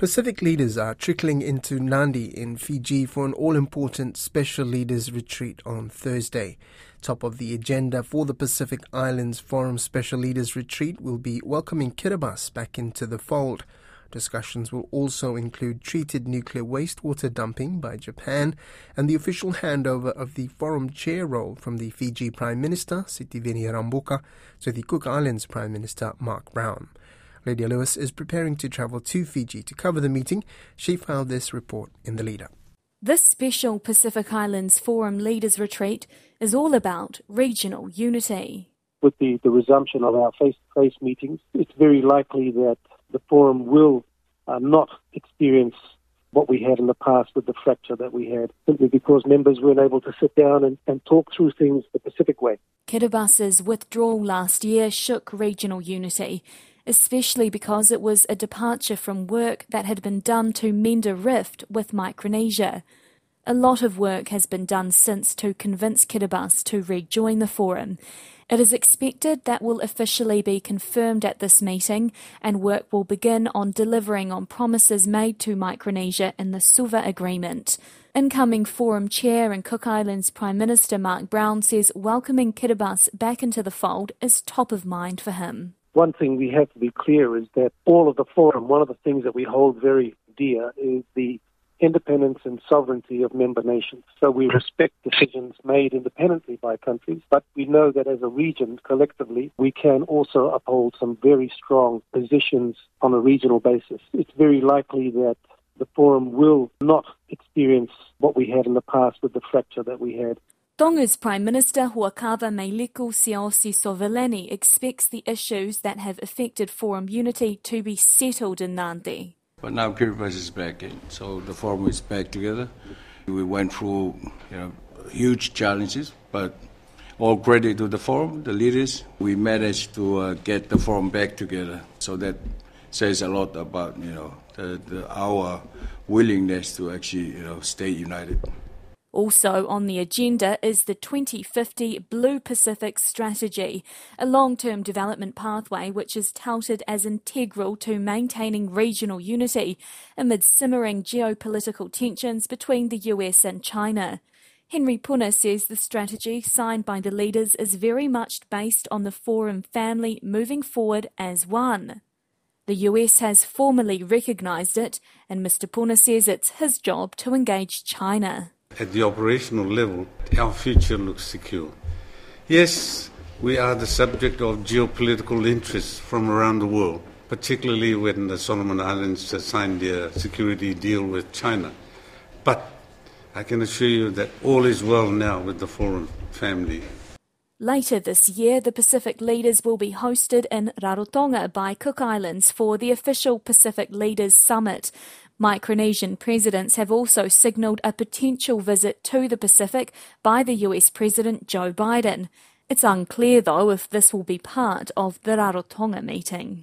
Pacific leaders are trickling into Nadi in Fiji for an all important special leaders retreat on Thursday. Top of the agenda for the Pacific Islands Forum Special Leaders Retreat will be welcoming Kiribati back into the fold. Discussions will also include treated nuclear wastewater dumping by Japan and the official handover of the forum chair role from the Fiji Prime Minister, Sitiveni Rabuka, to the Cook Islands Prime Minister, Mark Brown. Lydia Lewis is preparing to travel to Fiji to cover the meeting. She filed this report in the Leader. This special Pacific Islands Forum Leaders Retreat is all about regional unity. With the, the resumption of our face to face meetings, it's very likely that the forum will uh, not experience what we had in the past with the fracture that we had, simply because members weren't able to sit down and, and talk through things the Pacific way. Kiribati's withdrawal last year shook regional unity especially because it was a departure from work that had been done to mend a rift with Micronesia. A lot of work has been done since to convince Kiribati to rejoin the forum. It is expected that will officially be confirmed at this meeting, and work will begin on delivering on promises made to Micronesia in the Suva Agreement. Incoming Forum Chair and Cook Islands Prime Minister Mark Brown says welcoming Kiribati back into the fold is top of mind for him one thing we have to be clear is that all of the forum, one of the things that we hold very dear is the independence and sovereignty of member nations. So we respect decisions made independently by countries, but we know that as a region, collectively, we can also uphold some very strong positions on a regional basis. It's very likely that the forum will not experience what we had in the past with the fracture that we had. Tonga's Prime Minister Huakava Meiliku Siaosi Sovaleni expects the issues that have affected Forum unity to be settled in Nadi. But now Kiribati is back in, so the Forum is back together. We went through you know, huge challenges, but all credit to the Forum, the leaders. We managed to uh, get the Forum back together, so that says a lot about you know the, the, our willingness to actually you know stay united. Also on the agenda is the 2050 Blue Pacific Strategy, a long term development pathway which is touted as integral to maintaining regional unity amid simmering geopolitical tensions between the US and China. Henry Puna says the strategy signed by the leaders is very much based on the Forum family moving forward as one. The US has formally recognised it, and Mr. Puna says it's his job to engage China. At the operational level, our future looks secure. Yes, we are the subject of geopolitical interests from around the world, particularly when the Solomon Islands signed their security deal with China. But I can assure you that all is well now with the Forum family. Later this year, the Pacific leaders will be hosted in Rarotonga by Cook Islands for the official Pacific Leaders Summit. Micronesian presidents have also signalled a potential visit to the Pacific by the US President Joe Biden. It's unclear, though, if this will be part of the Rarotonga meeting.